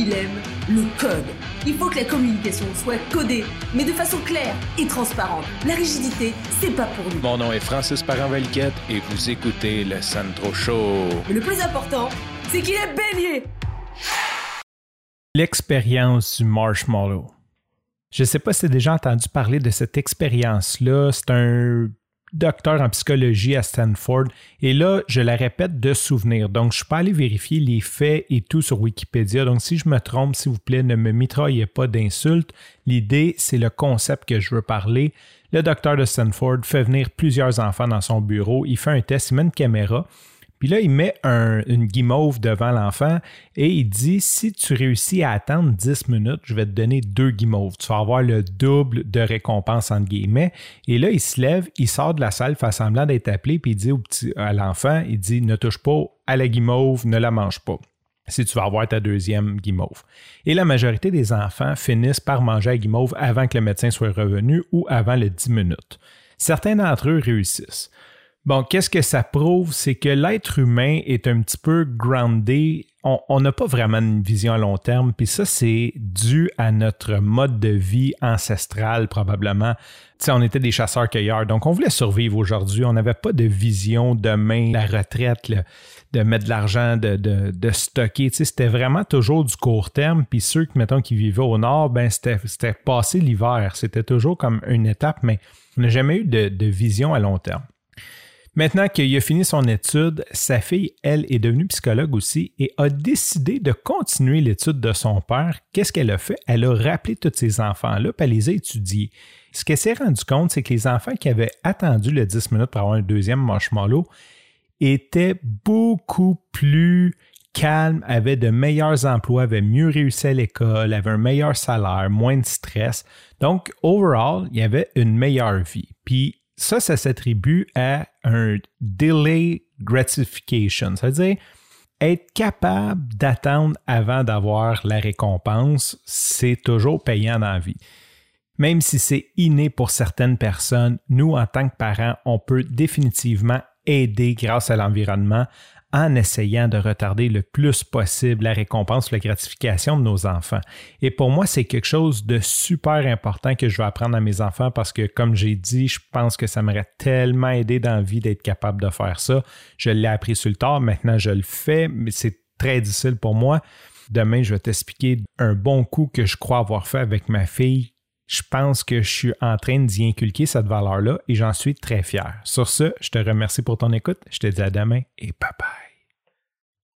il aime le code. Il faut que la communication soit codée, mais de façon claire et transparente. La rigidité, c'est pas pour nous. Mon nom est Francis Parent-Valquette et vous écoutez le Sandro Show. Mais le plus important, c'est qu'il est bélier. L'expérience du marshmallow. Je ne sais pas si tu as déjà entendu parler de cette expérience-là. C'est un docteur en psychologie à Stanford. Et là, je la répète de souvenir. Donc, je ne suis pas vérifier les faits et tout sur Wikipédia. Donc, si je me trompe, s'il vous plaît, ne me mitraillez pas d'insultes. L'idée, c'est le concept que je veux parler. Le docteur de Stanford fait venir plusieurs enfants dans son bureau. Il fait un test, il met une caméra. Puis là, il met une guimauve devant l'enfant et il dit si tu réussis à attendre 10 minutes, je vais te donner deux guimauves. Tu vas avoir le double de récompense entre guillemets. Et là, il se lève, il sort de la salle, fait semblant d'être appelé, puis il dit à l'enfant, il dit ne touche pas à la guimauve, ne la mange pas si tu vas avoir ta deuxième guimauve. Et la majorité des enfants finissent par manger la guimauve avant que le médecin soit revenu ou avant les 10 minutes. Certains d'entre eux réussissent. Bon, qu'est-ce que ça prouve? C'est que l'être humain est un petit peu groundé. On n'a pas vraiment une vision à long terme, puis ça, c'est dû à notre mode de vie ancestral, probablement. Sais, on était des chasseurs-cueilleurs, donc on voulait survivre aujourd'hui. On n'avait pas de vision demain, la retraite, de mettre de l'argent, de, de, de, stocker. C'était vraiment toujours du court terme. Puis ceux, mettons, qui vivaient au nord, ben, c'était passer l'hiver. C'était toujours comme une étape, mais on n'a jamais eu de, de vision à long terme. Maintenant qu'il a fini son étude, sa fille, elle, est devenue psychologue aussi et a décidé de continuer l'étude de son père. Qu'est-ce qu'elle a fait? Elle a rappelé tous ces enfants-là, puis elle les a. Ce qu'elle s'est rendu compte, c'est que les enfants qui avaient attendu le 10 minutes pour avoir un deuxième marshmallow étaient beaucoup plus calmes, avaient de meilleurs emplois, avaient mieux réussi à l'école, avaient un meilleur salaire, moins de stress. Donc, overall, il y avait une meilleure vie. Puis, ça, ça s'attribue à un delay gratification, c'est-à-dire être capable d'attendre avant d'avoir la récompense, c'est toujours payant dans la vie. Même si c'est inné pour certaines personnes, nous, en tant que parents, on peut définitivement aider grâce à l'environnement en essayant de retarder le plus possible la récompense, la gratification de nos enfants. Et pour moi, c'est quelque chose de super important que je vais apprendre à mes enfants parce que, comme j'ai dit, je pense que ça m'aurait tellement aidé dans la vie d'être capable de faire ça. Je l'ai appris sur le tard, maintenant je le fais, mais c'est très difficile pour moi. Demain, je vais t'expliquer un bon coup que je crois avoir fait avec ma fille je pense que je suis en train d'y inculquer cette valeur-là et j'en suis très fier. Sur ce, je te remercie pour ton écoute. Je te dis à demain et papa.